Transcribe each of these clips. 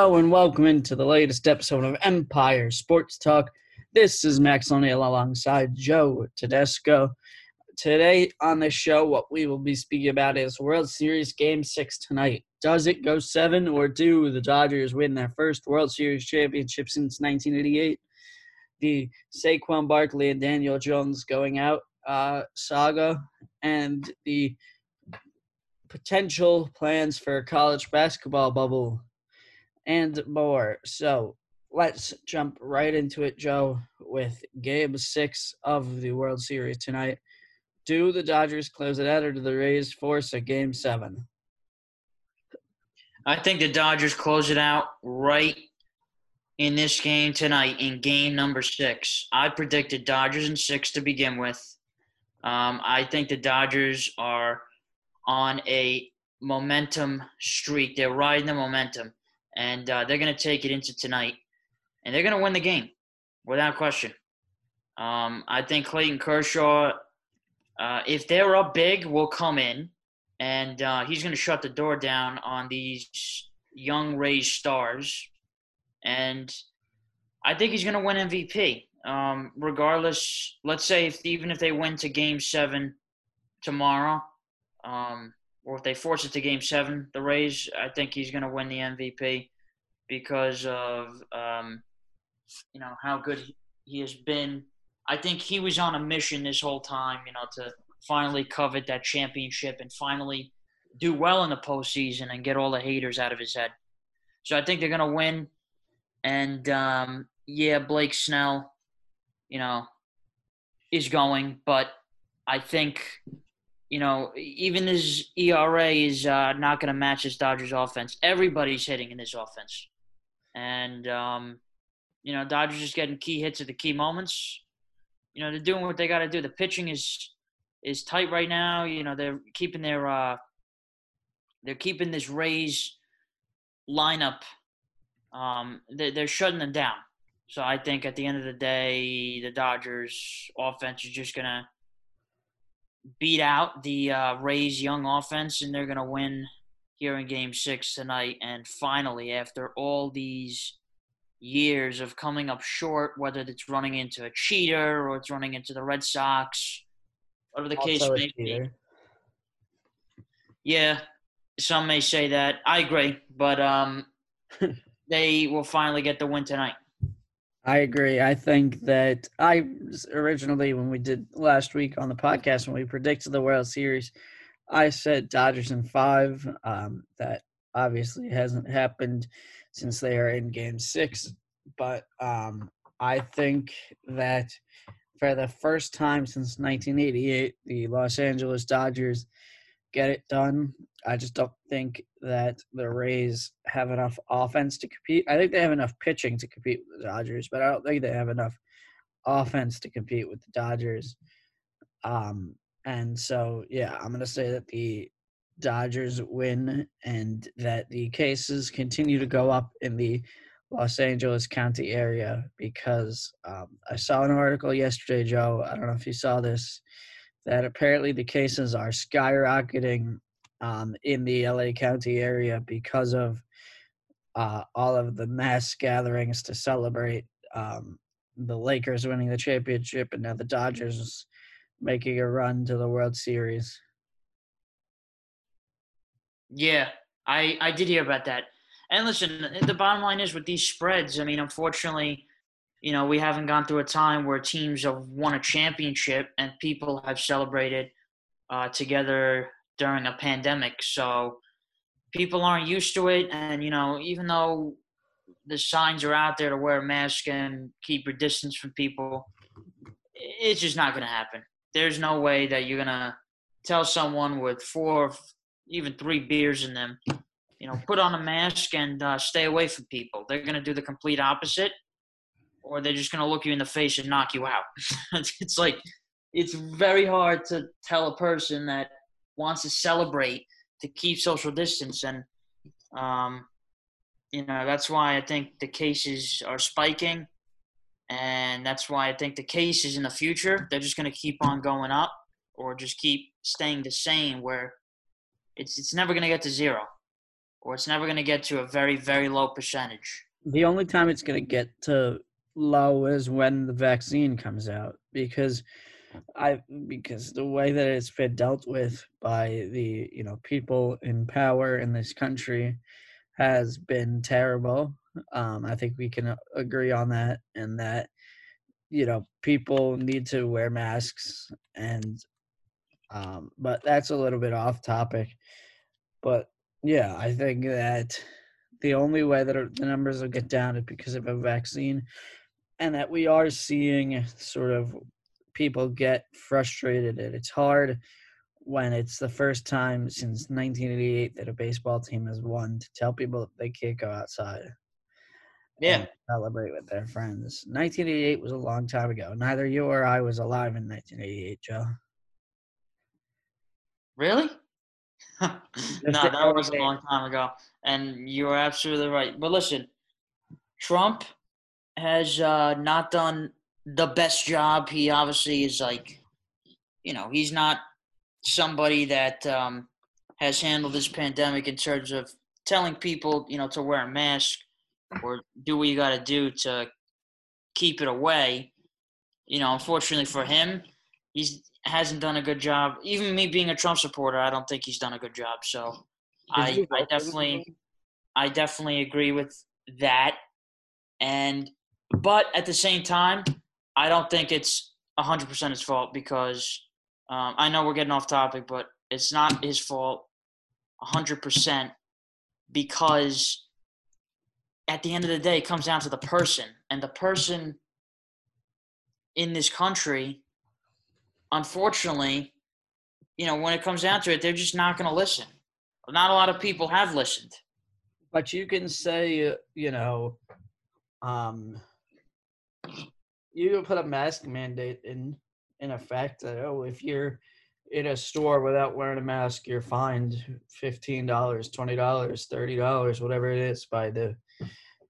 And welcome into the latest episode of Empire Sports Talk. This is Max O'Neill alongside Joe Tedesco. Today on the show, what we will be speaking about is World Series Game 6 tonight. Does it go 7 or do the Dodgers win their first World Series championship since 1988? The Saquon Barkley and Daniel Jones going out uh, saga and the potential plans for a college basketball bubble and more. So let's jump right into it, Joe, with game six of the World Series tonight. Do the Dodgers close it out or do the Rays force a game seven? I think the Dodgers close it out right in this game tonight in game number six. I predicted Dodgers in six to begin with. Um, I think the Dodgers are on a momentum streak. They're riding the momentum, and uh, they're going to take it into tonight, and they're going to win the game without question. Um, I think Clayton Kershaw, uh, if they're up big, will come in, and uh, he's going to shut the door down on these young Rays stars, and I think he's going to win MVP. Um, regardless, let's say if even if they win to Game Seven tomorrow, um, or if they force it to Game Seven, the Rays, I think he's going to win the MVP because of um, you know how good he has been. I think he was on a mission this whole time, you know, to finally covet that championship and finally do well in the postseason and get all the haters out of his head. So I think they're going to win. And um, yeah, Blake Snell, you know, is going, but I think you know, even his ERA is uh, not going to match his Dodgers offense. Everybody's hitting in this offense. And, um, you know, Dodgers just getting key hits at the key moments. You know, they're doing what they got to do. The pitching is is tight right now. You know, they're keeping their uh, they're keeping this Rays lineup. Um, they're, they're shutting them down. So I think at the end of the day, the Dodgers offense is just gonna beat out the uh, Rays' young offense, and they're going to win here in Game Six tonight. And finally, after all these years of coming up short, whether it's running into a cheater or it's running into the Red Sox, whatever the case may be. Yeah, some may say that. I agree, but um, they will finally get the win tonight. I agree. I think that I originally, when we did last week on the podcast, when we predicted the World Series, I said Dodgers in five. Um, that obviously hasn't happened since they are in game six. But um, I think that for the first time since 1988, the Los Angeles Dodgers get it done. I just don't think that the Rays have enough offense to compete. I think they have enough pitching to compete with the Dodgers, but I don't think they have enough offense to compete with the Dodgers. Um, and so, yeah, I'm going to say that the Dodgers win and that the cases continue to go up in the Los Angeles County area because um, I saw an article yesterday, Joe. I don't know if you saw this that apparently the cases are skyrocketing um, in the LA County area because of uh, all of the mass gatherings to celebrate um, the Lakers winning the championship and now the Dodgers making a run to the World Series. Yeah, I I did hear about that. And listen, the bottom line is with these spreads. I mean, unfortunately, you know, we haven't gone through a time where teams have won a championship and people have celebrated uh, together during a pandemic. So people aren't used to it. And, you know, even though the signs are out there to wear a mask and keep your distance from people, it's just not going to happen. There's no way that you're going to tell someone with four, even three beers in them, you know, put on a mask and uh, stay away from people. They're going to do the complete opposite or they're just going to look you in the face and knock you out. it's like it's very hard to tell a person that wants to celebrate to keep social distance and um, you know that's why I think the cases are spiking and that's why I think the cases in the future they're just going to keep on going up or just keep staying the same where it's it's never going to get to zero. or it's never going to get to a very, very low percentage. The only time it's going to get to low is when the vaccine comes out because I because the way that it's been dealt with by the you know people in power in this country has been terrible. Um, I think we can agree on that, and that you know people need to wear masks, and um, but that's a little bit off topic. But yeah, I think that the only way that the numbers will get down is because of a vaccine, and that we are seeing sort of people get frustrated. And it's hard when it's the first time since 1988 that a baseball team has won to tell people that they can't go outside. Yeah. Celebrate with their friends. 1988 was a long time ago. Neither you or I was alive in 1988, Joe. Really? no, that was a long time ago. And you're absolutely right. But listen, Trump has uh, not done the best job. He obviously is like, you know, he's not somebody that um, has handled this pandemic in terms of telling people, you know, to wear a mask or do what you got to do to keep it away. You know, unfortunately for him, he's hasn't done a good job. Even me being a Trump supporter, I don't think he's done a good job. So I, I definitely, I definitely agree with that. And, but at the same time, I don't think it's 100% his fault because um, I know we're getting off topic, but it's not his fault 100% because at the end of the day, it comes down to the person. And the person in this country unfortunately, you know, when it comes down to it, they're just not going to listen. Not a lot of people have listened. But you can say, you know, um, you put a mask mandate in in effect that oh, if you're in a store without wearing a mask, you're fined fifteen dollars, twenty dollars, thirty dollars, whatever it is, by the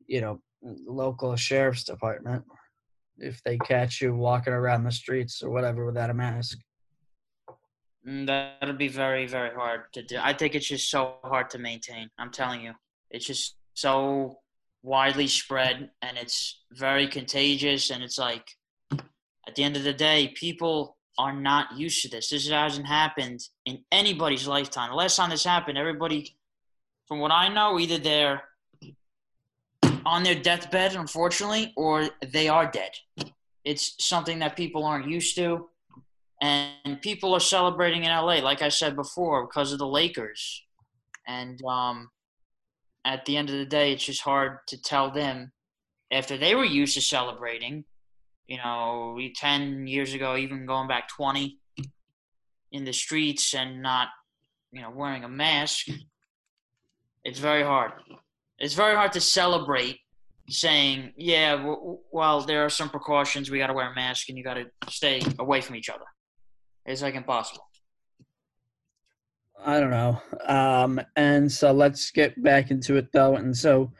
you know local sheriff's department if they catch you walking around the streets or whatever without a mask. Mm, that'll be very, very hard to do. I think it's just so hard to maintain. I'm telling you, it's just so widely spread and it's very contagious. And it's like, at the end of the day, people are not used to this. This hasn't happened in anybody's lifetime. The last time this happened, everybody, from what I know, either they're on their deathbed, unfortunately, or they are dead. It's something that people aren't used to. And people are celebrating in LA, like I said before, because of the Lakers. And um, at the end of the day, it's just hard to tell them after they were used to celebrating, you know, 10 years ago, even going back 20 in the streets and not, you know, wearing a mask. It's very hard. It's very hard to celebrate saying, yeah, well, there are some precautions. We got to wear a mask and you got to stay away from each other. It's like impossible. I don't know. Um, and so let's get back into it though. And so,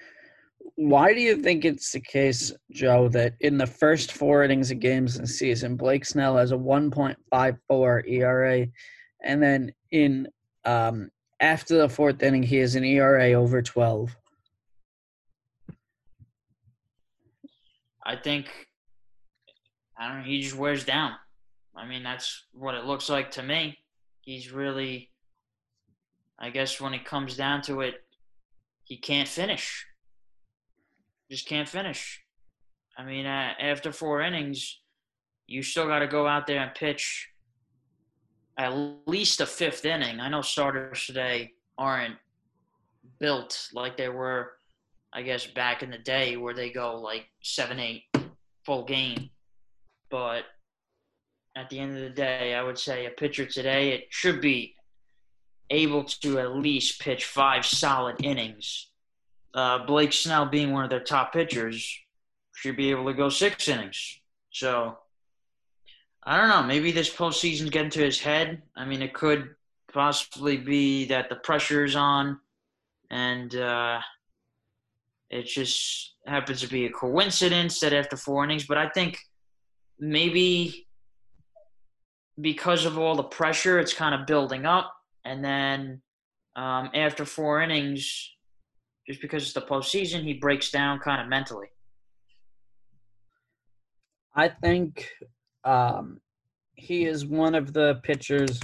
why do you think it's the case, Joe, that in the first four innings of games this season, Blake Snell has a 1.54 ERA, and then in um, after the fourth inning, he has an ERA over 12? I think I don't know, he just wears down. I mean, that's what it looks like to me. He's really I guess when it comes down to it, he can't finish. Just can't finish. I mean, uh, after four innings, you still got to go out there and pitch at least a fifth inning. I know starters today aren't built like they were I guess back in the day where they go like seven, eight full game. But at the end of the day, I would say a pitcher today it should be able to at least pitch five solid innings. Uh, Blake Snell being one of their top pitchers should be able to go six innings. So I don't know. Maybe this postseason's getting to his head. I mean, it could possibly be that the pressure is on, and uh, it just happens to be a coincidence that after four innings, but I think maybe because of all the pressure, it's kind of building up. And then um, after four innings, just because it's the postseason, he breaks down kind of mentally. I think um, he is one of the pitchers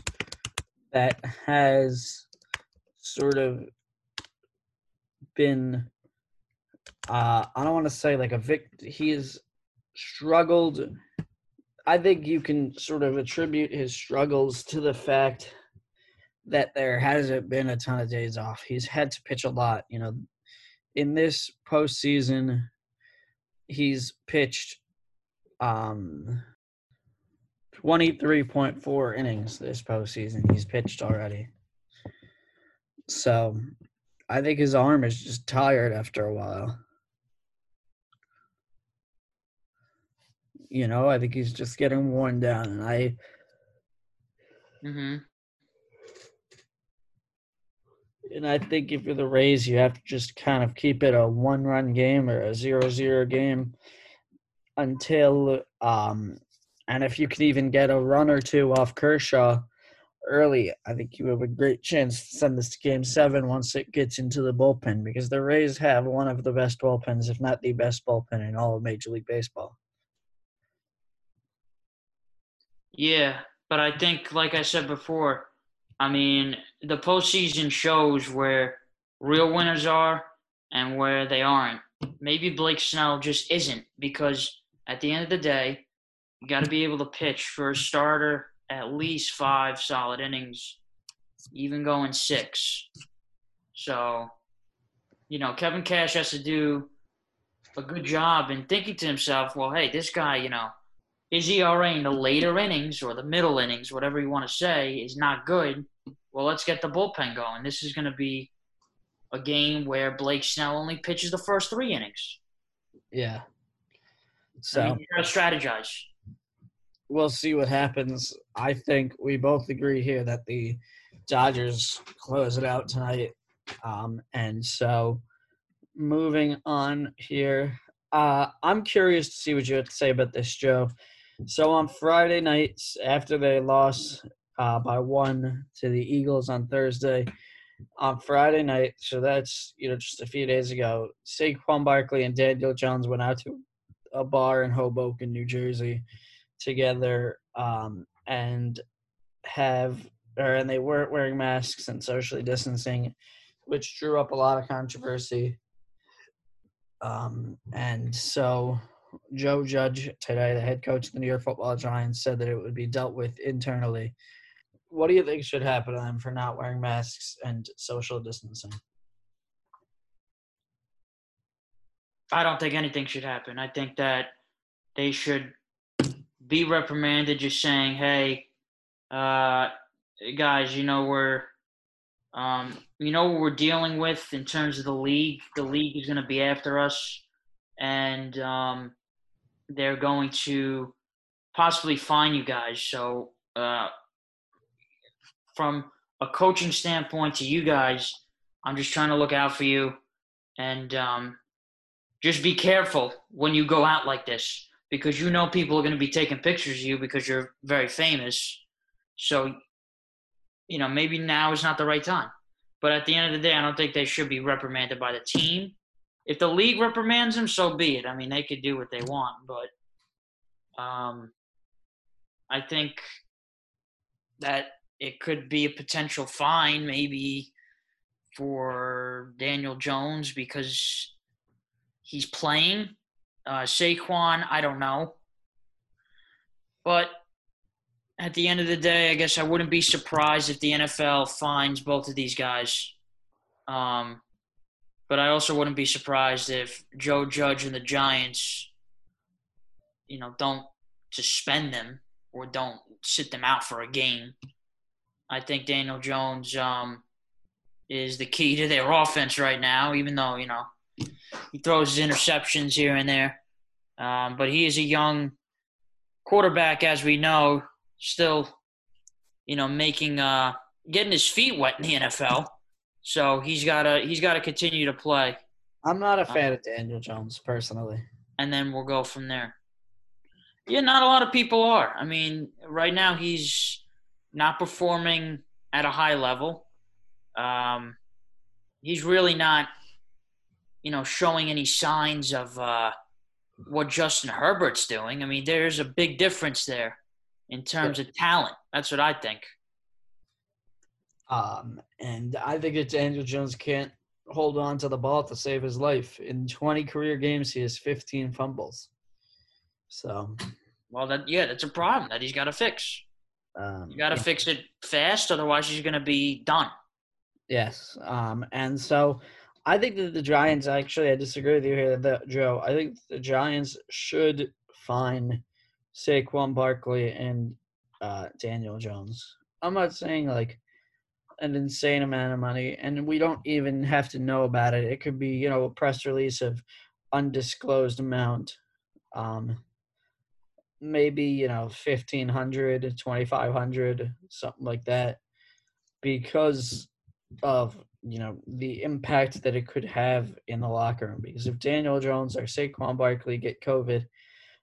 that has sort of been uh, I don't want to say like a vict. He has struggled. I think you can sort of attribute his struggles to the fact that there hasn't been a ton of days off. He's had to pitch a lot. You know, in this postseason, he's pitched um 23.4 innings this postseason. He's pitched already. So I think his arm is just tired after a while. You know, I think he's just getting worn down, and I. Mm-hmm. And I think if you're the Rays, you have to just kind of keep it a one-run game or a zero-zero game until, um, and if you can even get a run or two off Kershaw early, I think you have a great chance to send this to Game Seven once it gets into the bullpen because the Rays have one of the best bullpens, if not the best bullpen in all of Major League Baseball. Yeah, but I think, like I said before, I mean, the postseason shows where real winners are and where they aren't. Maybe Blake Snell just isn't because at the end of the day, you got to be able to pitch for a starter at least five solid innings, even going six. So, you know, Kevin Cash has to do a good job in thinking to himself, well, hey, this guy, you know, his ERA in the later innings or the middle innings, whatever you want to say, is not good. Well, let's get the bullpen going. This is going to be a game where Blake Snell only pitches the first three innings. Yeah. So I mean, you got to strategize. We'll see what happens. I think we both agree here that the Dodgers close it out tonight. Um, and so moving on here, uh, I'm curious to see what you have to say about this, Joe. So on Friday nights, after they lost uh, by one to the Eagles on Thursday, on Friday night, so that's you know just a few days ago, Saquon Barkley and Daniel Jones went out to a bar in Hoboken, New Jersey, together, um, and have or and they weren't wearing masks and socially distancing, which drew up a lot of controversy. Um, and so Joe Judge today, the head coach of the New York Football Giants, said that it would be dealt with internally. What do you think should happen to them for not wearing masks and social distancing? I don't think anything should happen. I think that they should be reprimanded, just saying, "Hey, uh, guys, you know we're, um, you know what we're dealing with in terms of the league. The league is going to be after us, and um, they're going to possibly fine you guys. So, uh, from a coaching standpoint to you guys, I'm just trying to look out for you and um, just be careful when you go out like this because you know people are going to be taking pictures of you because you're very famous. So, you know, maybe now is not the right time. But at the end of the day, I don't think they should be reprimanded by the team if the league reprimands him, so be it. I mean, they could do what they want, but um, I think that it could be a potential fine, maybe for Daniel Jones because he's playing. Uh, Saquon, I don't know, but at the end of the day, I guess I wouldn't be surprised if the NFL fines both of these guys. Um, but I also wouldn't be surprised if Joe Judge and the Giants, you know, don't suspend them or don't sit them out for a game. I think Daniel Jones um, is the key to their offense right now, even though, you know, he throws his interceptions here and there. Um, but he is a young quarterback, as we know, still, you know, making, uh, getting his feet wet in the NFL. So he's got to he's got to continue to play. I'm not a fan um, of Daniel Jones personally. And then we'll go from there. Yeah, not a lot of people are. I mean, right now he's not performing at a high level. Um, he's really not you know, showing any signs of uh, what Justin Herbert's doing. I mean, there's a big difference there in terms of talent. That's what I think. Um, and I think that Daniel Jones can't hold on to the ball to save his life. In 20 career games, he has 15 fumbles. So, well, that yeah, that's a problem that he's got to fix. Um, you got to yeah. fix it fast, otherwise he's going to be done. Yes, um, and so I think that the Giants actually, I disagree with you here, that Joe. I think the Giants should find Saquon Barkley and uh, Daniel Jones. I'm not saying like an insane amount of money, and we don't even have to know about it. It could be, you know, a press release of undisclosed amount. Um, maybe, you know, 1500 2500 something like that, because of, you know, the impact that it could have in the locker room. Because if Daniel Jones or Saquon Barkley get COVID,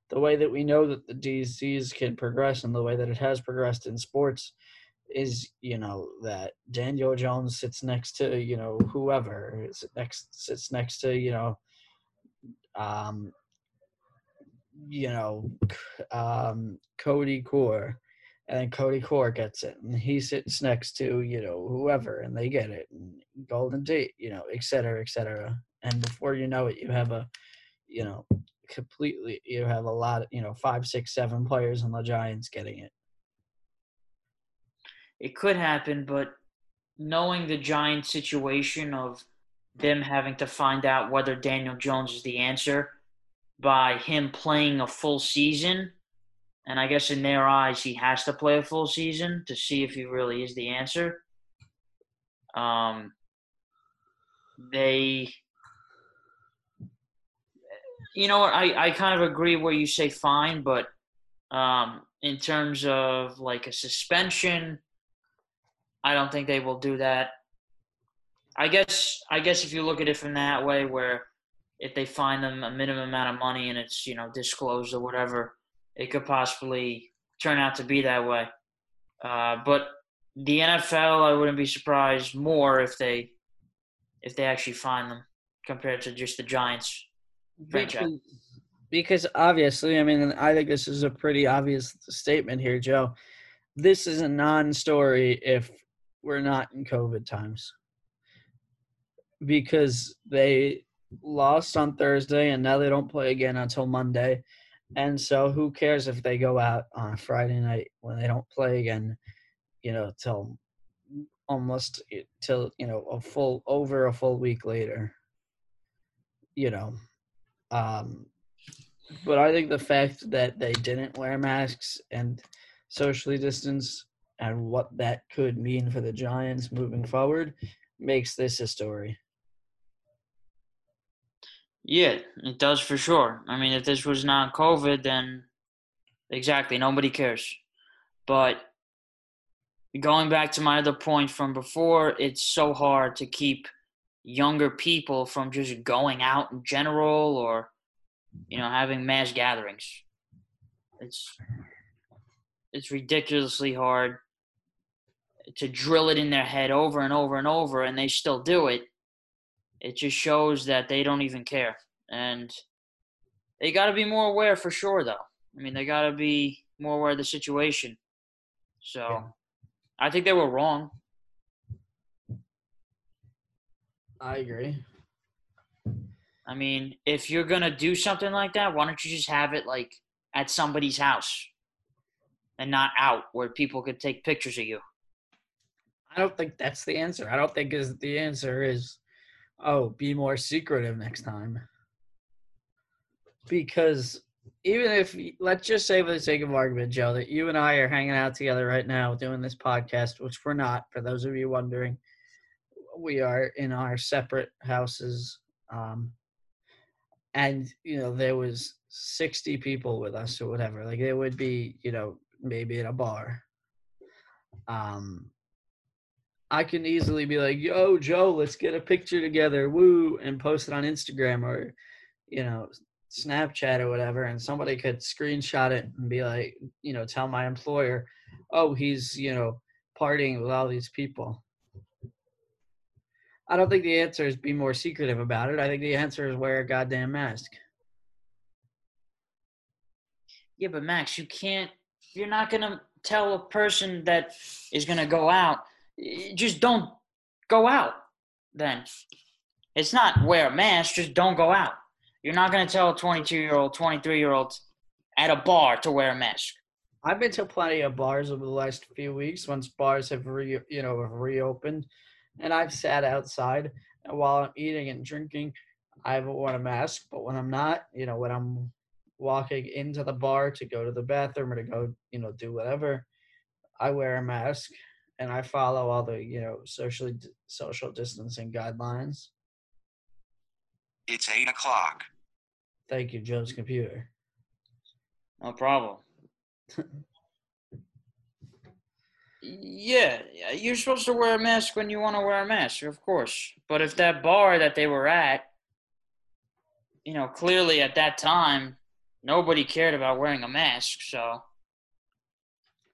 the way that we know that the disease can progress and the way that it has progressed in sports – is you know that Daniel Jones sits next to you know whoever is next sits next to you know um you know um Cody Core and Cody Core gets it and he sits next to you know whoever and they get it and Golden Tate you know et cetera et cetera and before you know it you have a you know completely you have a lot of you know five six seven players on the Giants getting it it could happen, but knowing the Giants' situation of them having to find out whether Daniel Jones is the answer by him playing a full season, and I guess in their eyes, he has to play a full season to see if he really is the answer. Um, they, you know, I, I kind of agree where you say fine, but um, in terms of like a suspension I don't think they will do that. I guess I guess if you look at it from that way, where if they find them a minimum amount of money and it's you know disclosed or whatever, it could possibly turn out to be that way. Uh, but the NFL, I wouldn't be surprised more if they if they actually find them compared to just the Giants franchise. Because, obviously, I mean, I think this is a pretty obvious statement here, Joe. This is a non-story if we're not in COVID times because they lost on Thursday and now they don't play again until Monday. And so who cares if they go out on a Friday night when they don't play again, you know, till almost till, you know, a full over a full week later. You know. Um but I think the fact that they didn't wear masks and socially distance and what that could mean for the Giants moving forward makes this a story. Yeah, it does for sure. I mean, if this was not COVID, then exactly nobody cares. But going back to my other point from before, it's so hard to keep younger people from just going out in general or you know having mass gatherings. It's it's ridiculously hard to drill it in their head over and over and over and they still do it it just shows that they don't even care. And they got to be more aware for sure though. I mean they got to be more aware of the situation. So yeah. i think they were wrong. I agree. I mean if you're gonna do something like that why don't you just have it like at somebody's house and not out where people could take pictures of you I don't think that's the answer. I don't think is the answer is, oh, be more secretive next time. Because even if let's just say for the sake of argument, Joe, that you and I are hanging out together right now doing this podcast, which we're not. For those of you wondering, we are in our separate houses, um, and you know there was sixty people with us or whatever. Like it would be, you know, maybe in a bar. Um, I can easily be like, "Yo, Joe, let's get a picture together, woo," and post it on Instagram or, you know, Snapchat or whatever, and somebody could screenshot it and be like, you know, tell my employer, "Oh, he's you know partying with all these people." I don't think the answer is be more secretive about it. I think the answer is wear a goddamn mask. Yeah, but Max, you can't. You're not gonna tell a person that is gonna go out. Just don't go out. Then it's not wear a mask. Just don't go out. You're not gonna tell a 22 year old, 23 year old at a bar to wear a mask. I've been to plenty of bars over the last few weeks once bars have re, you know reopened, and I've sat outside and while I'm eating and drinking. I haven't worn a mask, but when I'm not, you know, when I'm walking into the bar to go to the bathroom or to go, you know, do whatever, I wear a mask and I follow all the, you know, socially social distancing guidelines. It's 8 o'clock. Thank you, Joe's computer. No problem. yeah, you're supposed to wear a mask when you want to wear a mask, of course. But if that bar that they were at, you know, clearly at that time, nobody cared about wearing a mask. So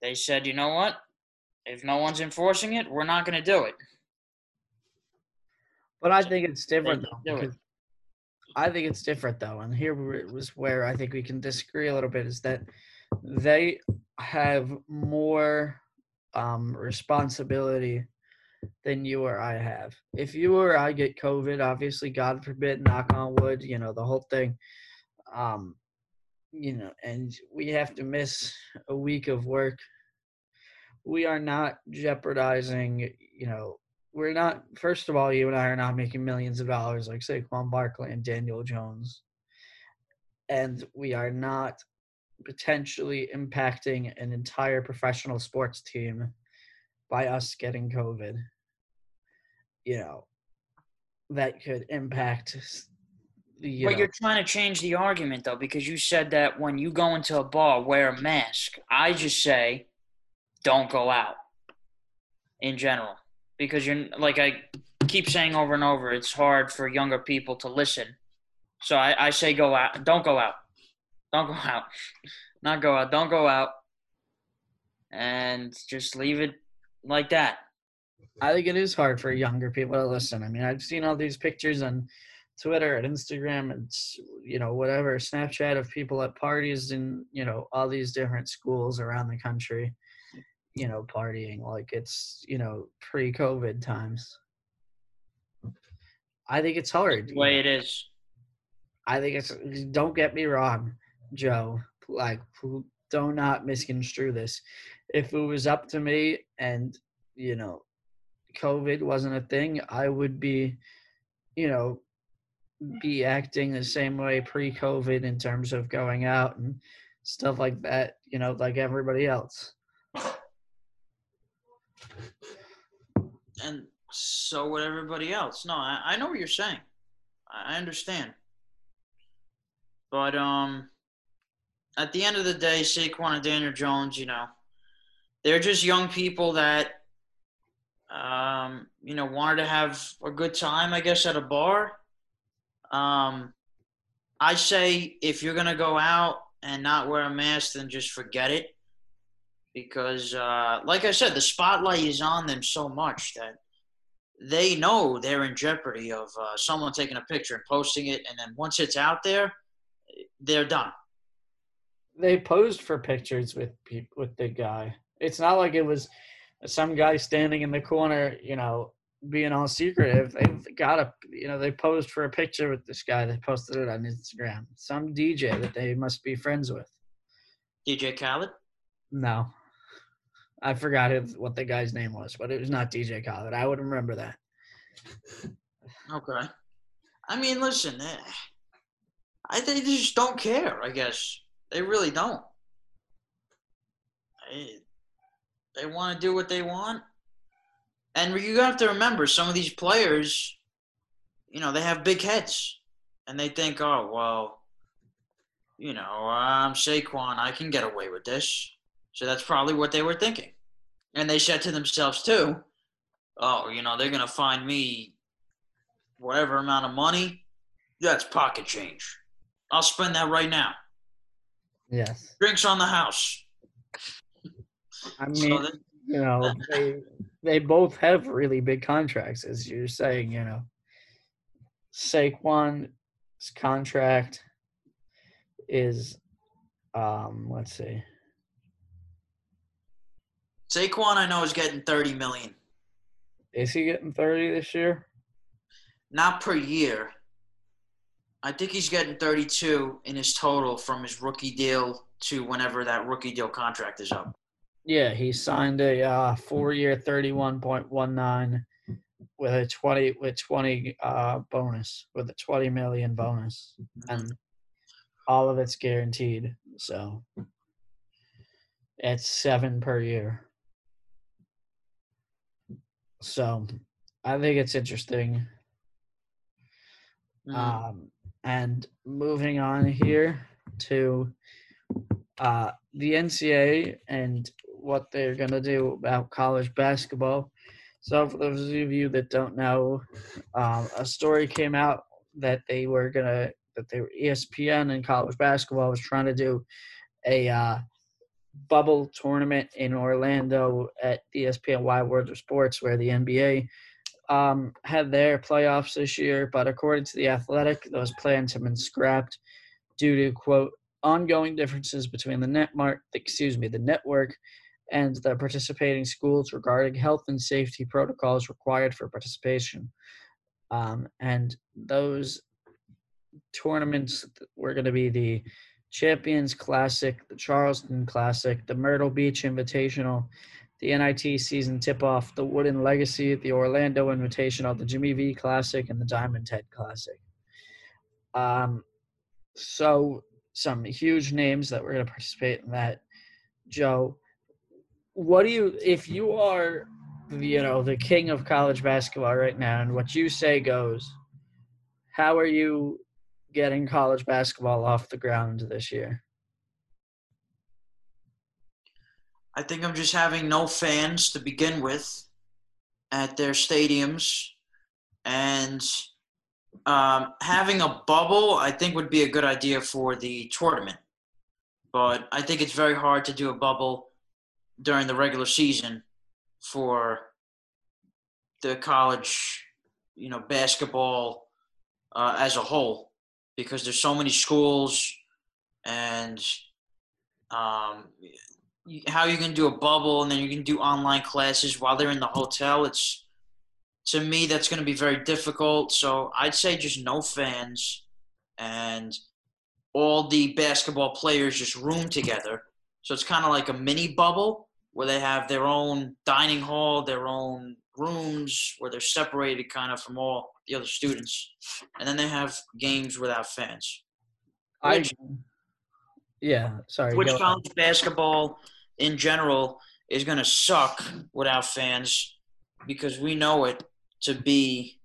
they said, you know what? If no one's enforcing it, we're not going to do it. But I think it's different though. do it. I think it's different though, and here was where I think we can disagree a little bit. Is that they have more um, responsibility than you or I have. If you or I get COVID, obviously, God forbid, knock on wood, you know the whole thing. Um, you know, and we have to miss a week of work. We are not jeopardizing, you know, we're not first of all you and i are not making millions of dollars like saquon barkley and daniel jones and we are not potentially impacting an entire professional sports team by us getting covid you know that could impact you But know, you're trying to change the argument, though, because you said that when you go into a bar, wear a mask. I just say, don't go out in general. Because you're, like I keep saying over and over, it's hard for younger people to listen. So I, I say, go out. Don't go out. Don't go out. Not go out. Don't go out. And just leave it like that. I think it is hard for younger people to listen. I mean, I've seen all these pictures on Twitter and Instagram and you know whatever Snapchat of people at parties in you know all these different schools around the country, you know, partying like it's you know pre-COVID times. I think it's hard. The way know. it is. I think it's. Eh, don't get me wrong, Joe. Like, do not misconstrue this. If it was up to me, and you know, COVID wasn't a thing, I would be, you know, be acting the same way pre-COVID in terms of going out and stuff like that. You know, like everybody else. And so would everybody else. No, I, I know what you're saying. I I understand. But um, at the end of the day, Saquon and Daniel Jones, you know, they're just young people that, um, you know, wanted to have a good time, I guess, at a bar. Um, I say if you're gonna go out and not wear a mask, then just forget it because, uh, like I said, the spotlight is on them so much that they know they're in jeopardy of uh, someone taking a picture and posting it, and then once it's out there, they're done. They posed for pictures with peop with the guy. It's not like it was some guy standing in the corner, you know, being all secretive. They've got a, you know, they posed for a picture with this guy. They posted it on Instagram. Some DJ that they must be friends with. DJ Khaled. No, I forgot his, what the guy's name was, but it was not DJ Khaled. I would remember that. Okay. I mean, listen, eh, I they just don't care. I guess they really don't. They, they want to do what they want, and you have to remember some of these players. You know, they have big heads, and they think, "Oh, well, you know, I'm Saquon. I can get away with this." So that's probably what they were thinking, and they said to themselves too, "Oh, you know, they're gonna find me whatever amount of money, that's pocket change. I'll spend that right now. Yes, Drinks on the house. I So mean, that- you know, they they both have really big contracts, as you're saying. You know, Saquon's contract is, um, let's see, Saquon, I know, is getting thirty million, is he getting thirty this year? not per year. I think he's getting thirty-two in his total from his rookie deal to whenever that rookie deal contract is up. Yeah, he signed a uh, four-year, thirty-one point one nine, with a twenty with twenty uh, bonus with a twenty million bonus, and all of it's guaranteed. So it's seven per year. So I think it's interesting. Mhm. Um, and moving on here to uh, the NCAA and what they're going to do about college basketball. So, for those of you that don't know, um, a story came out that they were going to, that they were ESPN and college basketball was trying to do a uh, bubble tournament in Orlando at E ESPN Wide World of Sports, where the NBA um, had their playoffs this year, but according to the Athletic, those plans have been scrapped due to quote ongoing differences between the netmark, excuse me, the network and the participating schools regarding health and safety protocols required for participation. Um, and those tournaments were going to be the Champions Classic, the Charleston Classic, the Myrtle Beach Invitational, the NIT season tip off, the Wooden Legacy, the Orlando Invitational, the Jimmy V Classic, and the Diamond Head Classic. Um, so some huge names that were going to participate in that. Joe, what do you, if you are, you know, the king of college basketball right now, and what you say goes, how are you getting college basketball off the ground this year? I think I'm just having no fans to begin with at their stadiums, and um, having a bubble I think would be a good idea for the tournament. But I think it's very hard to do a bubble during the regular season for the college, you know, basketball uh, as a whole because there's so many schools and um, how you can do a bubble and then you can do online classes while they're in the hotel. It's to me that's going to be very difficult. So I'd say just no fans and all the basketball players just room together. So it's kind of like a mini bubble where they have their own dining hall, their own rooms where they're separated kind of from all the other students. And then they have games without fans. I, yeah, sorry. which college basketball in general is going to suck without fans because we know it to be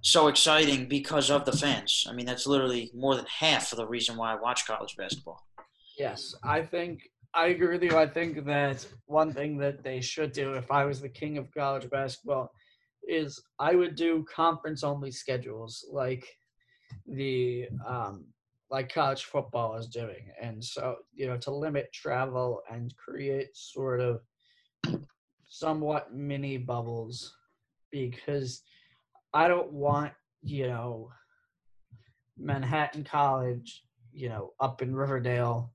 so exciting because of the fans. I mean, that's literally more than half of the reason why I watch college basketball. Yes, I think I agree with you. I think that one thing that they should do, if I was the king of college basketball, is I would do conference only schedules like the um, like college football is doing, and so you know to limit travel and create sort of somewhat mini bubbles because I don't want you know Manhattan College, you know, up in Riverdale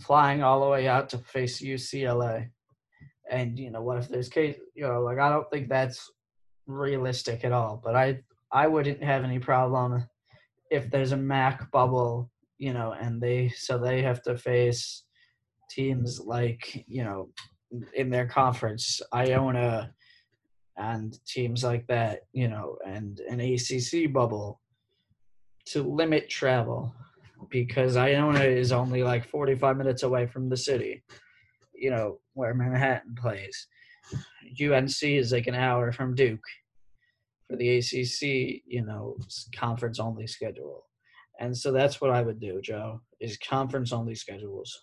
flying all the way out to face UCLA. And you know, what if there's case? You know, like I don't think that's realistic at all. But I I wouldn't have any problem if there's a MAAC bubble, you know, and they so they have to face teams like you know in their conference, Iona, and teams like that, you know, and an ACC bubble to limit travel because Iona is only like 45 minutes away from the city, you know, where Manhattan plays. UNC is like an hour from Duke for the ACC, you know, conference only schedule. And so that's what I would do, Joe, is conference only schedules.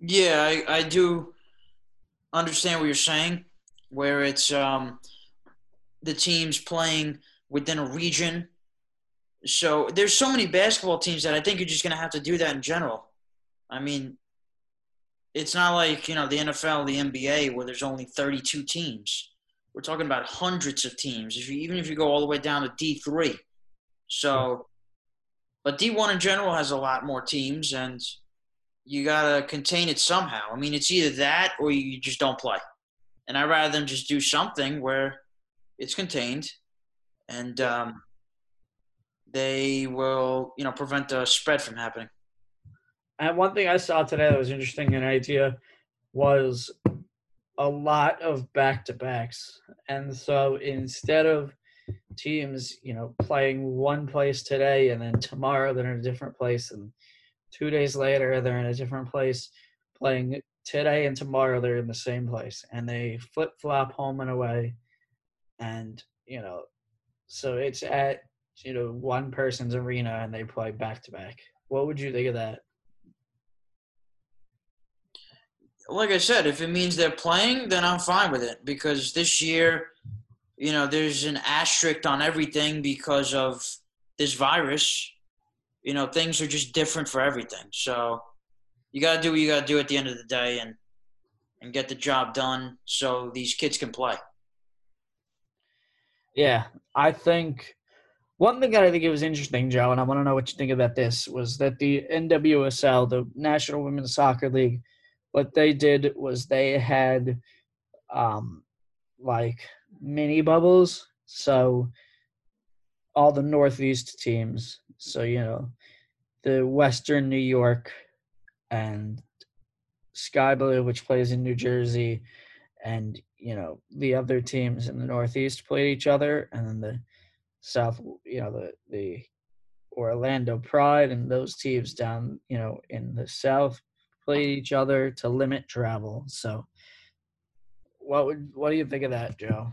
Yeah, I, I do understand what you're saying, where it's um, the teams playing within a region. So there's so many basketball teams that I think you're just going to have to do that in general. I mean, it's not like you know the NFL, the NBA, where there's only 32 teams. We're talking about hundreds of teams. If you even if you go all the way down to D3, so, but D1 in general has a lot more teams, and you gotta contain it somehow. I mean, it's either that or you just don't play. And I'd rather them just do something where it's contained, and um, they will, you know, prevent the spread from happening. And one thing I saw today that was interesting, an idea was a lot of back to backs. And so instead of teams, you know, playing one place today and then tomorrow they're in a different place and two days later they're in a different place playing today and tomorrow they're in the same place and they flip flop home and away and you know so it's at you know one person's arena and they play back to back what would you think of that like I said, if it means they're playing, then I'm fine with it because this year, you know, there's an asterisk on everything because of this virus. You know, things are just different for everything. So you got to do what you got to do at the end of the day and and get the job done so these kids can play. Yeah, I think one thing that I think it was interesting, Joe, and I want to know what you think about this, was that the NWSL, the National Women's Soccer League, what they did was they had um like mini bubbles. So all the northeast teams so you know the western new york and sky blue which plays in new jersey and you know the other teams in the northeast played each other and then the south you know the the orlando pride and those teams down you know in the south played each other to limit travel. So, what would what do you think of that, Joe?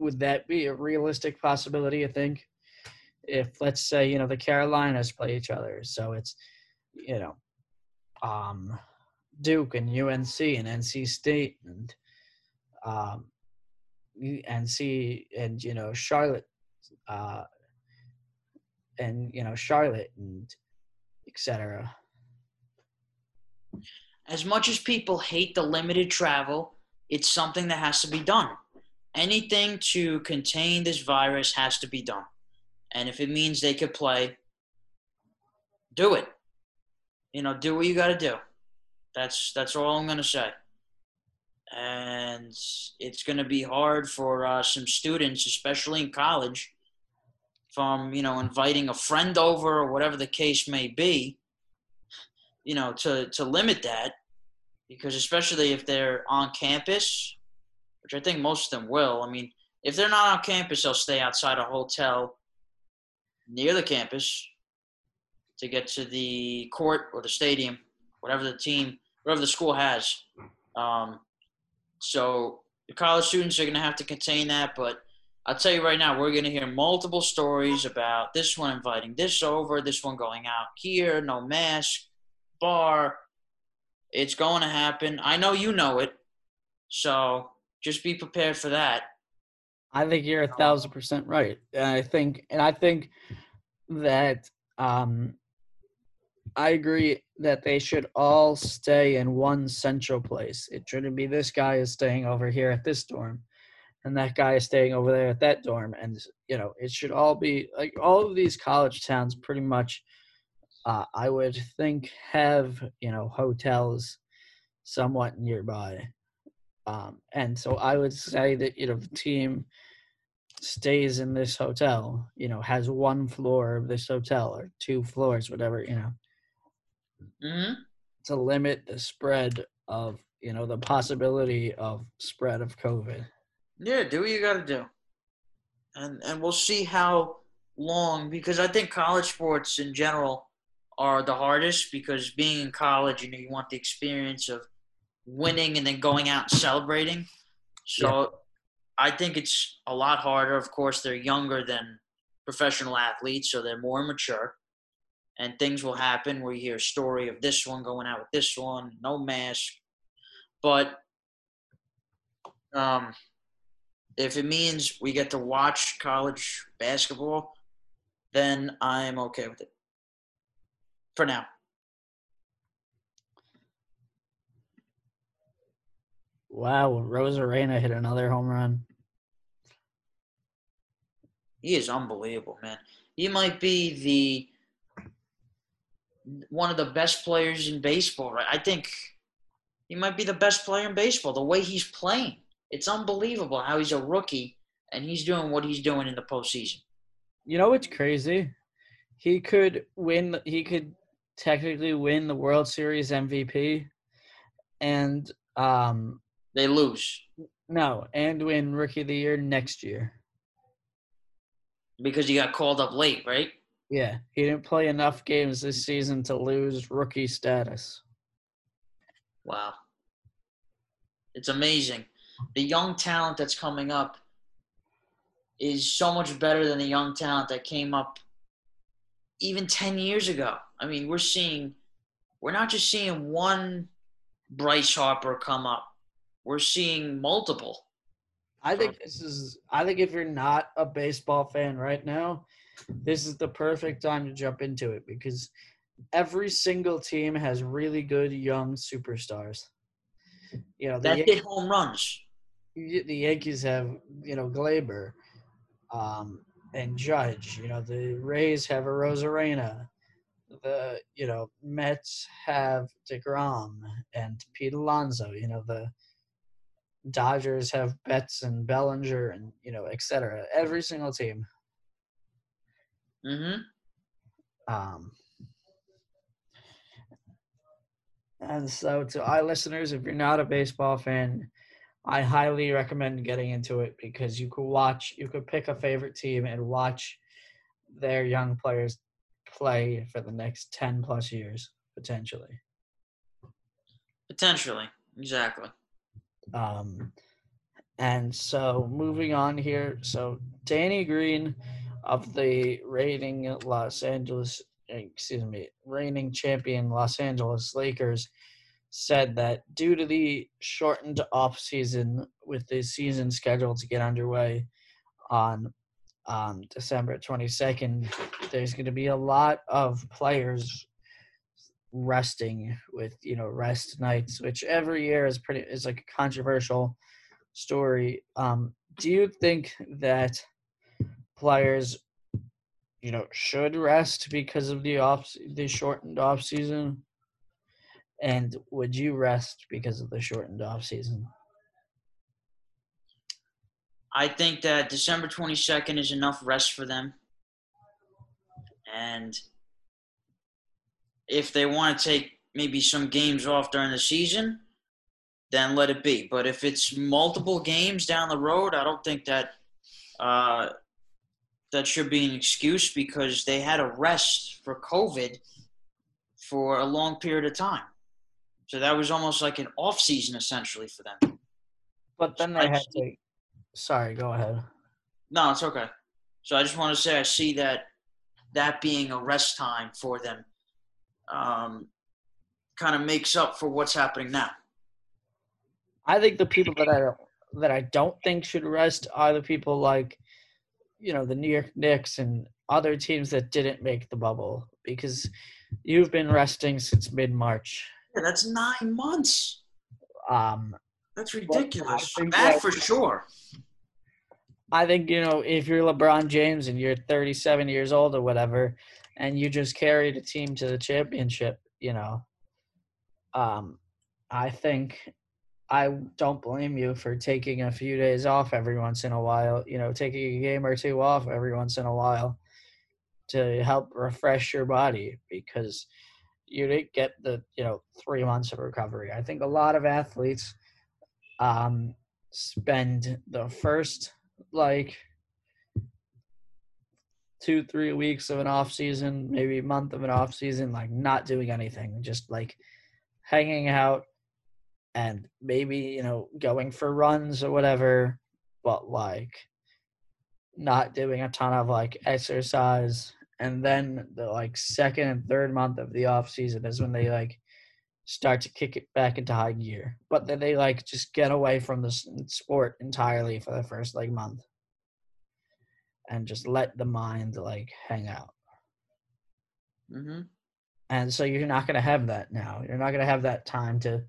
Would that be a realistic possibility? You think, if let's say you know the Carolinas play each other, so it's you know, um, Duke and UNC and NC State and um, NC and you know Charlotte, uh, and you know Charlotte and etc as much as people hate the limited travel, it's something that has to be done. Anything to contain this virus has to be done. And if it means they could play, do it. You know, do what you got to do. That's that's all I'm gonna say. And it's gonna be hard for uh, some students, especially in college, from you know inviting a friend over or whatever the case may be you know, to to limit that, because especially if they're on campus, which I think most of them will. I mean, if they're not on campus, they'll stay outside a hotel near the campus to get to the court or the stadium, whatever the team, whatever the school has. Um, so the college students are going to have to contain that, but I'll tell you right now, we're going to hear multiple stories about this one inviting this over, this one going out here, no mask, bar. It's going to happen. I know you know it. So just be prepared for that. I think you're a thousand percent right. And I think, and I think that um, I agree that they should all stay in one central place. It shouldn't be this guy is staying over here at this dorm, and that guy is staying over there at that dorm, and you know it should all be like all of these college towns pretty much uh, I would think have you know hotels somewhat nearby, um, and so I would say that you know the team stays in this hotel, you know, has one floor of this hotel or two floors, whatever, you know, mm-hmm. to limit the spread of you know the possibility of spread of COVID. Yeah, do what you got to do, and and we'll see how long because I think college sports in general are the hardest because being in college, you know, you want the experience of winning and then going out and celebrating. So yeah. I think it's a lot harder. Of course, they're younger than professional athletes, so they're more mature. And things will happen where you hear a story of this one going out with this one, no mask. But um, if it means we get to watch college basketball, then I'm okay with it for now. Wow, Rosarena hit another home run. He is unbelievable, man. He might be the one of the best players in baseball, right? I think he might be the best player in baseball. The way he's playing, it's unbelievable how he's a rookie and he's doing what he's doing in the postseason. You know what's crazy? He could win. He could technically win the World Series MVP, and um, They lose no, and win Rookie of the Year next year. because he got called up late, right? Yeah, he didn't play enough games this season to lose rookie status. Wow. It's amazing. The young talent that's coming up is so much better than the young talent that came up even 10 years ago. I mean, we're seeing, we're not just seeing one Bryce Harper come up, we're seeing multiple. I think this is. I think if you're not a baseball fan right now, this is the perfect time to jump into it because every single team has really good young superstars. You know, That hit home runs. The Yankees have you know Gleyber, um, and Judge. You know, the Rays have Arozarena. The you know Mets have Degrom and Pete Alonso. You know the Dodgers have Betts and Bellinger and you know et cetera. Every single team. hmm Um, and so, to our listeners, if you're not a baseball fan, I highly recommend getting into it because you could watch, you could pick a favorite team and watch their young players play for the next 10 plus years, potentially. Potentially. Exactly. Um, and so moving on here, so Danny Green of the reigning Los Angeles, excuse me, reigning champion Los Angeles Lakers said that due to the shortened off season with the season scheduled to get underway on um, December 22nd, there's going to be a lot of players resting with you know rest nights which every year is pretty is like a controversial story. Um do you think that players you know should rest because of the off the shortened off season and would you rest because of the shortened off season I think that December 22nd is enough rest for them. And if they want to take maybe some games off during the season, then let it be. But if it's multiple games down the road, I don't think that uh, that should be an excuse because they had a rest for COVID for a long period of time. So that was almost like an off season essentially for them. but then they I had see. to sorry go ahead No, it's okay. So I just want to say I see that that being a rest time for them um, kind of makes up for what's happening now. I think the people that I don't, that I don't think should rest are the people like, you know, the New York Knicks and other teams that didn't make the bubble because you've been resting since mid March. Yeah, that's nine months. Um, That's ridiculous. that that- for sure. I think you know if you're LeBron James and you're 37 years old or whatever, and you just carried a team to the championship, you know, um, I think I don't blame you for taking a few days off every once in a while. You know, taking a game or two off every once in a while to help refresh your body because you didn't get the you know three months of recovery. I think a lot of athletes um, spend the first like two three weeks of an off season maybe a month of an off season like not doing anything just like hanging out and maybe you know going for runs or whatever but like not doing a ton of like exercise and then the like second and third month of the off season is when they like start to kick it back into high gear but then they like just get away from the sport entirely for the first like month and just let the mind like hang out hmm and so you're not going to have that now you're not going to have that time to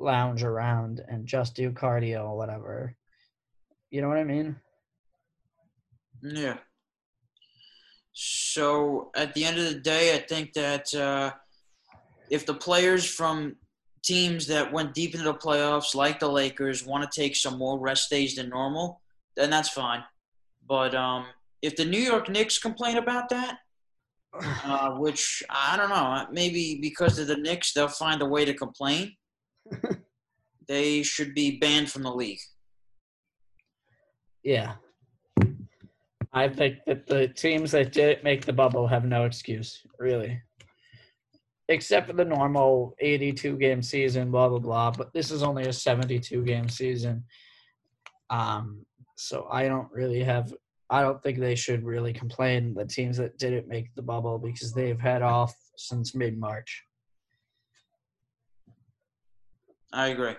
lounge around and just do cardio or whatever. You know what I mean? Yeah. So at the end of the day, I think that uh, if the players from teams that went deep into the playoffs, like the Lakers, want to take some more rest days than normal, then that's fine. But um, if the New York Knicks complain about that, uh, which I don't know, maybe because of the Knicks, they'll find a way to complain. they should be banned from the league. Yeah. I think that the teams that didn't make the bubble have no excuse, really. Except for the normal 82 game season, blah, blah, blah. But this is only a 72 game season. Um, so I don't really have, I don't think they should really complain, the teams that didn't make the bubble, because they've had off since mid March. I agree.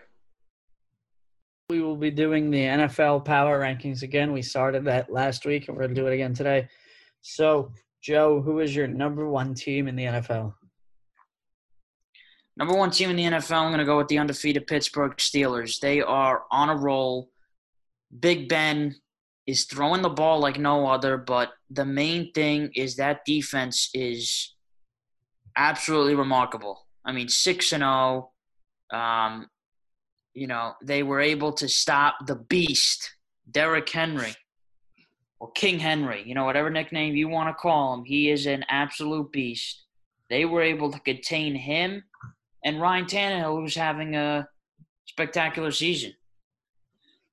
We will be doing the NFL power rankings again. We started that last week and we're going to do it again today. So, Joe, who is your number one team in the NFL? Number one team in the NFL, I'm going to go with the undefeated Pittsburgh Steelers. They are on a roll. Big Ben is throwing the ball like no other, but the main thing is that defense is absolutely remarkable. I mean, 6 and 0. Um, you know, they were able to stop the beast, Derrick Henry, or King Henry, you know, whatever nickname you want to call him. He is an absolute beast. They were able to contain him and Ryan Tannehill, who's having a spectacular season.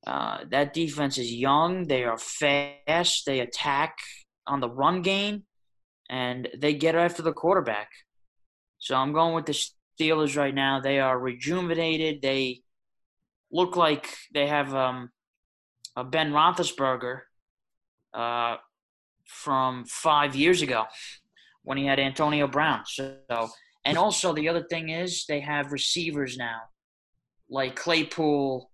Uh, that defense is young. They are fast. They attack on the run game, and they get after the quarterback. So I'm going with the Steelers right now. They are rejuvenated. They look like they have um, a Ben Roethlisberger uh, from five years ago when he had Antonio Brown. So, and also the other thing is they have receivers now, like Claypool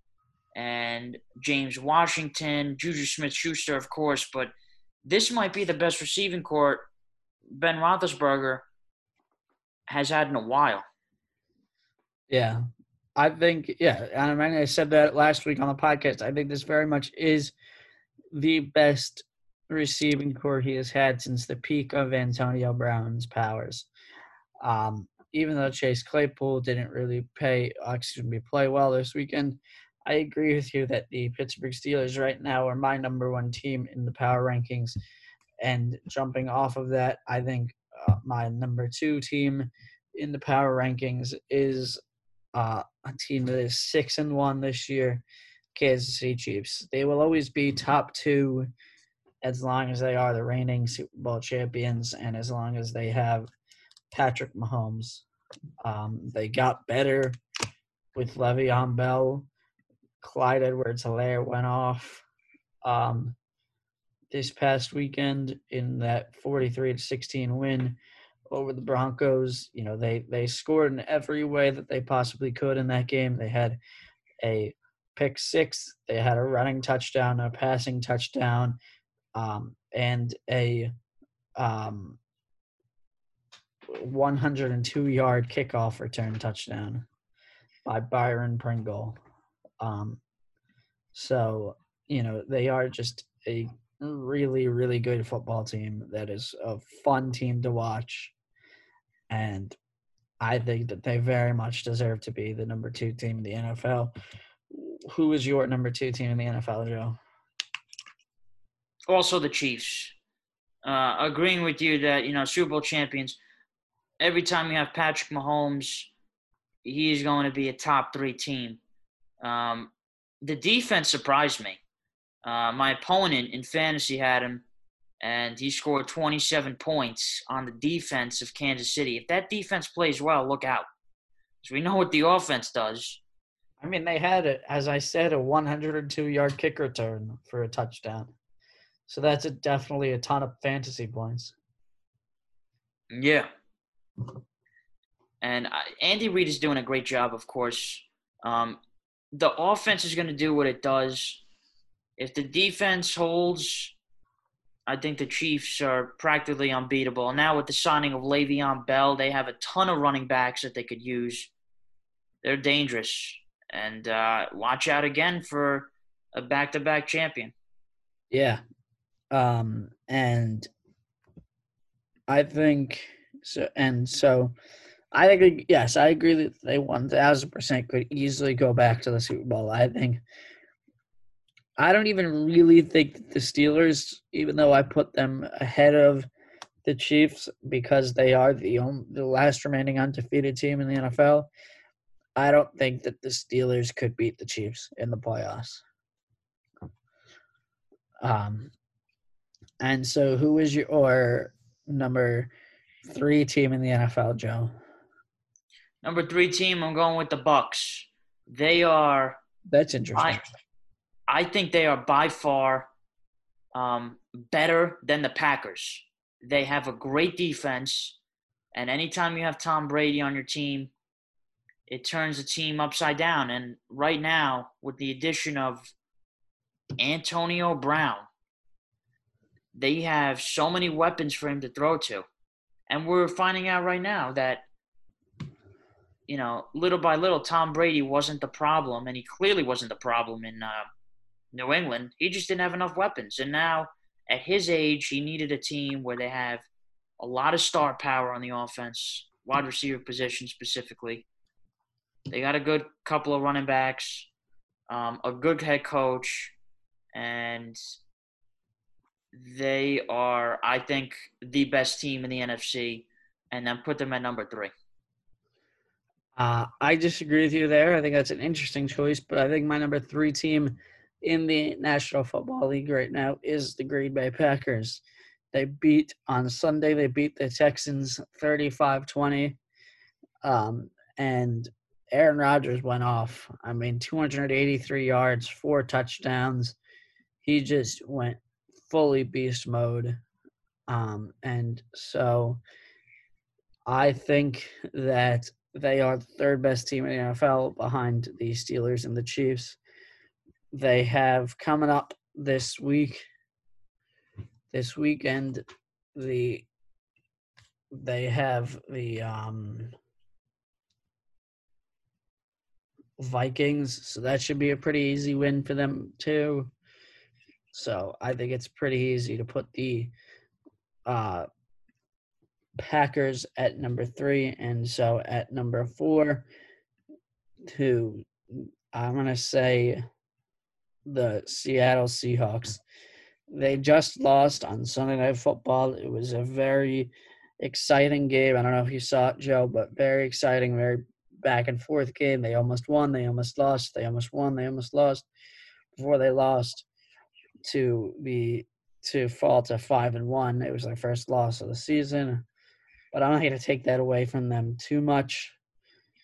and James Washington, Juju Smith-Schuster, of course. But this might be the best receiving court Ben Roethlisberger has had in a while. Yeah, I think yeah, and I said that last week on the podcast. I think this very much is the best receiving core he has had since the peak of Antonio Brown's powers. Um, even though Chase Claypool didn't really pay, uh, excuse me, play well this weekend, I agree with you that the Pittsburgh Steelers right now are my number one team in the power rankings. And jumping off of that, I think uh, my number two team in the power rankings is uh, a team that is six and one this year, Kansas City Chiefs. They will always be top two as long as they are the reigning Super Bowl champions and as long as they have Patrick Mahomes. Um, they got better with Le'Veon Bell. Clyde Edwards-Helaire went off um, this past weekend in that 43 to 16 win over the Broncos. You know, they they scored in every way that they possibly could in that game. They had a pick six, they had a running touchdown, a passing touchdown, um, and a um, 102 yard kickoff return touchdown by Byron Pringle. Um, so, you know, they are just a really, really good football team that is a fun team to watch. And I think that they very much deserve to be the number two team in the NFL. Who is your number two team in the NFL, Joe? Also, the Chiefs. Uh, agreeing with you that, you know, Super Bowl champions, every time you have Patrick Mahomes, he's going to be a top three team. Um, the defense surprised me. Uh, my opponent in fantasy had him, and he scored 27 points on the defense of Kansas City. If that defense plays well, look out. Because we know what the offense does. I mean, they had it, as I said, a 102 yard kick return for a touchdown. So that's a, definitely a ton of fantasy points. Yeah. And I, Andy Reid is doing a great job, of course. Um, the offense is going to do what it does. If the defense holds, I think the Chiefs are practically unbeatable. Now with the signing of Le'Veon Bell, they have a ton of running backs that they could use. they're dangerous. And uh, watch out again for a back-to-back champion. Yeah. Um, and I think so. And so I think, yes, I agree that they 1000% could easily go back to the Super Bowl. I think, I don't even really think that the Steelers, even though I put them ahead of the Chiefs because they are the only, the last remaining undefeated team in the NFL, I don't think that the Steelers could beat the Chiefs in the playoffs. Um, and so, who is your number three team in the NFL, Joe? Number three team, I'm going with the Bucs. They are. That's interesting. I, I think they are by far um, better than the Packers. They have a great defense, and anytime you have Tom Brady on your team, it turns the team upside down. And right now, with the addition of Antonio Brown, they have so many weapons for him to throw to. And we're finding out right now that, you know, little by little, Tom Brady wasn't the problem, and he clearly wasn't the problem in uh, New England. He just didn't have enough weapons. And now, at his age, he needed a team where they have a lot of star power on the offense, wide receiver position specifically. They got a good couple of running backs, um, a good head coach, and they are, I think, the best team in the NFC, and then put them at number three. Uh, I disagree with you there. I think that's an interesting choice, but I think my number three team in the National Football League right now is the Green Bay Packers. They beat on Sunday, they beat the Texans 35 20. Um, and Aaron Rodgers went off. I mean, 283 yards, four touchdowns. He just went fully beast mode. Um, and so I think that they are the third best team in the NFL behind the Steelers and the Chiefs. They have coming up this week, this weekend, the they have the um, Vikings, so that should be a pretty easy win for them too. So I think it's pretty easy to put the uh, Packers at number three, and so at number four, to I'm gonna say the Seattle Seahawks. They just lost on Sunday Night Football. It was a very exciting game. I don't know if you saw it, Joe, but very exciting, very back and forth game. They almost won, they almost lost, they almost won, they almost lost before they lost to be to fall to five and one. It was their first loss of the season. But I'm not to take that away from them too much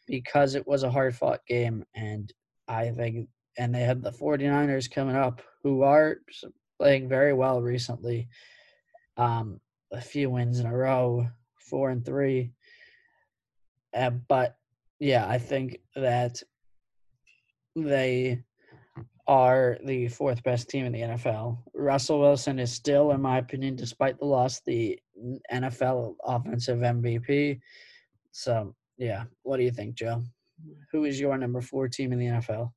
because it was a hard fought game. And I think, and they have the 49ers coming up who are playing very well recently. Um, a few wins in a row, four and three. Uh, but yeah, I think that they are the fourth best team in the NFL. Russell Wilson is still, in my opinion, despite the loss, the NFL offensive MVP. So, yeah, what do you think, Joe? Who is your number four team in the NFL?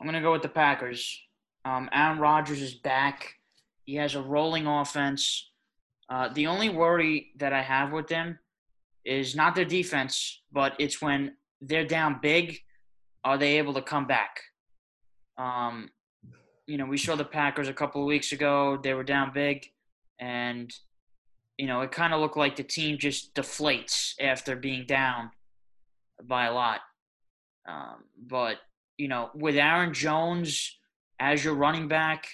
I'm going to go with the Packers. Um, Aaron Rodgers is back. He has a rolling offense. Uh, the only worry that I have with them is not their defense, but it's when they're down big are they able to come back? Um, you know, we saw the Packers a couple of weeks ago. They were down big, and you know, it kind of looked like the team just deflates after being down by a lot. Um, but you know, with Aaron Jones as your running back,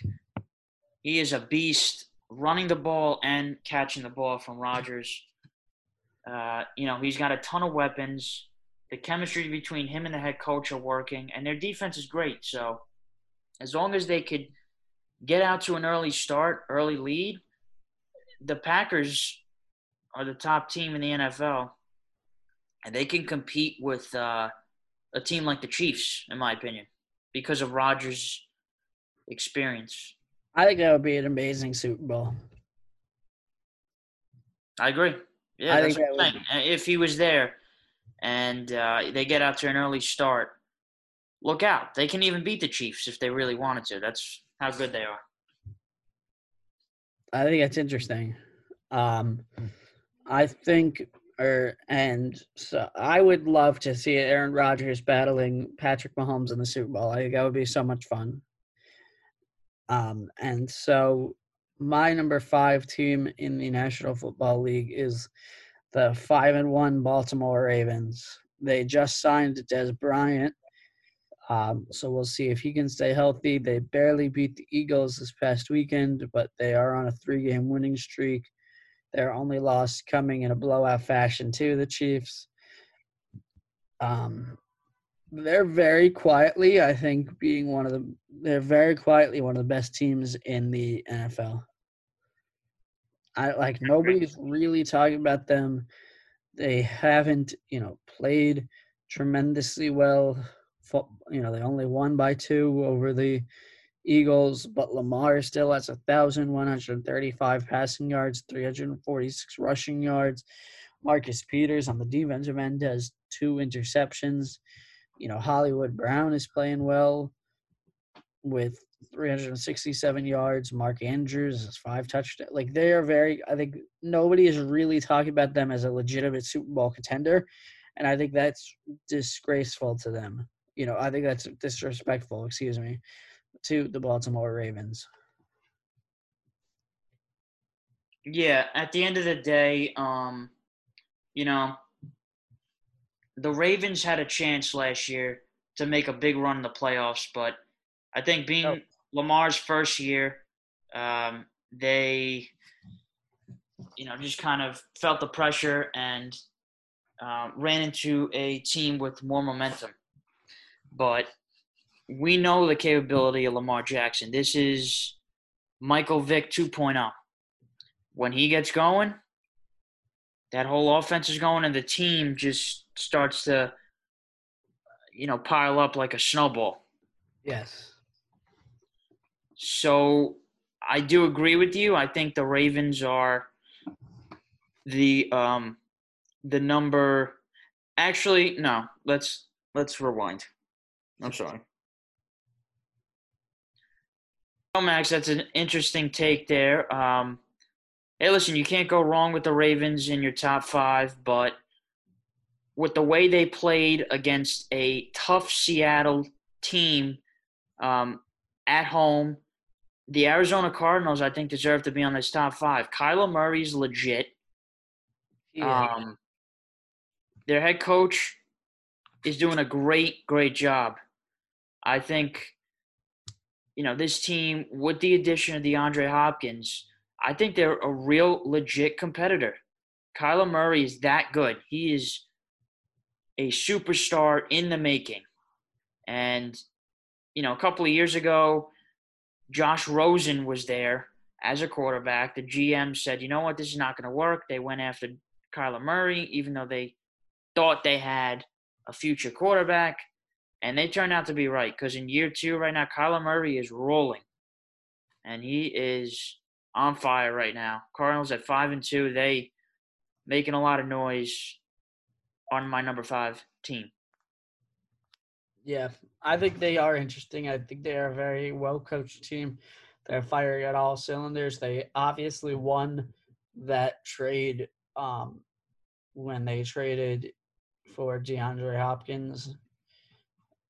he is a beast, running the ball and catching the ball from Rodgers. Uh, you know, he's got a ton of weapons. The chemistry between him and the head coach are working, and their defense is great. So, as long as they could get out to an early start, early lead, the Packers are the top team in the NFL, and they can compete with uh, a team like the Chiefs, in my opinion, because of Rodgers' experience. I think that would be an amazing Super Bowl. I agree. Yeah, I think that would... if he was there and uh, they get out to an early start, look out. They can even beat the Chiefs if they really wanted to. That's how good they are. I think that's interesting. Um, I think, or and so I would love to see Aaron Rodgers battling Patrick Mahomes in the Super Bowl. I think that would be so much fun. Um, and so my number five team in the National Football League is the five and one Baltimore Ravens. They just signed Dez Bryant. Um, so we'll see if he can stay healthy. They barely beat the Eagles this past weekend, but they are on a three game winning streak. Their only loss coming in a blowout fashion to the Chiefs. Um, they're very quietly, I think, being one of the they're very quietly one of the best teams in the NFL. I like nobody's really talking about them. They haven't, you know, played tremendously well. You know, they only won by two over the Eagles, but Lamar still has a thousand one hundred thirty-five passing yards, three hundred forty-six rushing yards. Marcus Peters on the defensive end has two interceptions. You know, Hollywood Brown is playing well with 367 yards. Mark Andrews has five touchdowns. Like they are very. I think nobody is really talking about them as a legitimate Super Bowl contender, and I think that's disgraceful to them. You know, I think that's disrespectful. Excuse me, to the Baltimore Ravens. Yeah, at the end of the day, um, you know, the Ravens had a chance last year to make a big run in the playoffs, but I think being oh. Lamar's first year, um, they, you know, just kind of felt the pressure and uh, ran into a team with more momentum. But we know the capability of Lamar Jackson. This is Michael Vick 2.0. When he gets going, that whole offense is going, and the team just starts to, you know, pile up like a snowball. Yes. So I do agree with you. I think the Ravens are the um the number actually no, let's let's rewind. I'm sorry. Oh Max, that's an interesting take there. Um hey listen, you can't go wrong with the Ravens in your top five, but with the way they played against a tough Seattle team um, at home the Arizona Cardinals, I think, deserve to be on this top five. Kyler Murray's legit. Yeah. Um, their head coach is doing a great, great job. I think, you know, this team, with the addition of DeAndre Hopkins, I think they're a real legit competitor. Kyler Murray is that good. He is a superstar in the making. And, you know, a couple of years ago, Josh Rosen was there as a quarterback. The GM said, you know what, this is not going to work. They went after Kyler Murray, even though they thought they had a future quarterback. And they turned out to be right because in year two, right now, Kyler Murray is rolling. And he is on fire right now. Cardinals at five and two, they making a lot of noise on my number five team. Yeah, I think they are interesting. I think they are a very well coached team. They're firing at all cylinders. They obviously won that trade um, when they traded for DeAndre Hopkins.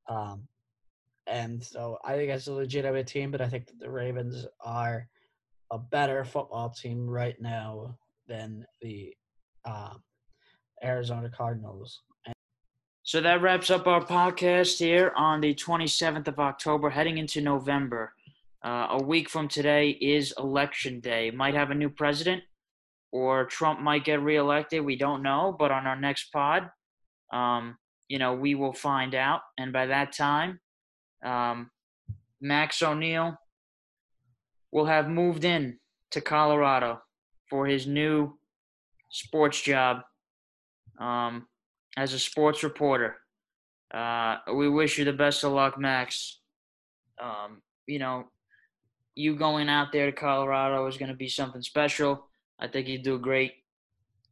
Um, and so I think it's a legitimate team, but I think the Ravens are a better football team right now than the um, Arizona Cardinals. So that wraps up our podcast here on the 27th of October, heading into November. Uh, a week from today is election day. Might have a new president, or Trump might get reelected. We don't know. But on our next pod, um, you know, we will find out. And by that time, um, Max O'Neill will have moved in to Colorado for his new sports job. Um, as a sports reporter. Uh, we wish you the best of luck, Max. Um, you know, you going out there to Colorado is going to be something special. I think you do great.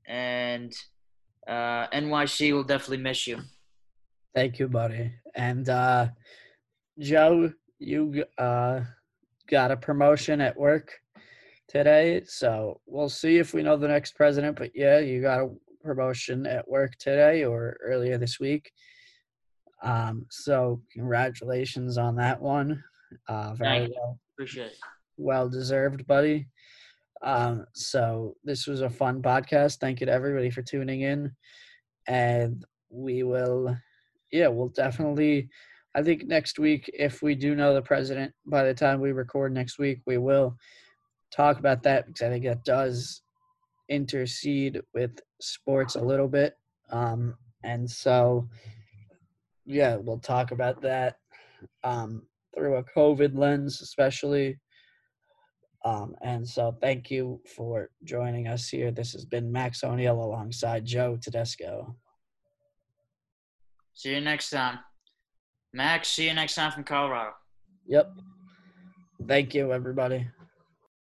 And uh, NYC will definitely miss you. Thank you, buddy. And uh, Joe, you uh, got a promotion at work today, so we'll see if we know the next president. But yeah, you got a promotion at work today or earlier this week. Um, so congratulations on that one. Uh, very Thank well, Appreciate it. well deserved, buddy. Um, so this was a fun podcast. Thank you to everybody for tuning in, and we will, yeah, we'll definitely. I think next week, if we do know the president by the time we record next week, we will talk about that because I think that does intercede with sports a little bit. Um, and so, yeah, we'll talk about that um, through a COVID lens, especially. Um, and so, thank you for joining us here. This has been Max O'Neill alongside Joe Tedesco. See you next time. Max, see you next time from Colorado. Yep. Thank you, everybody.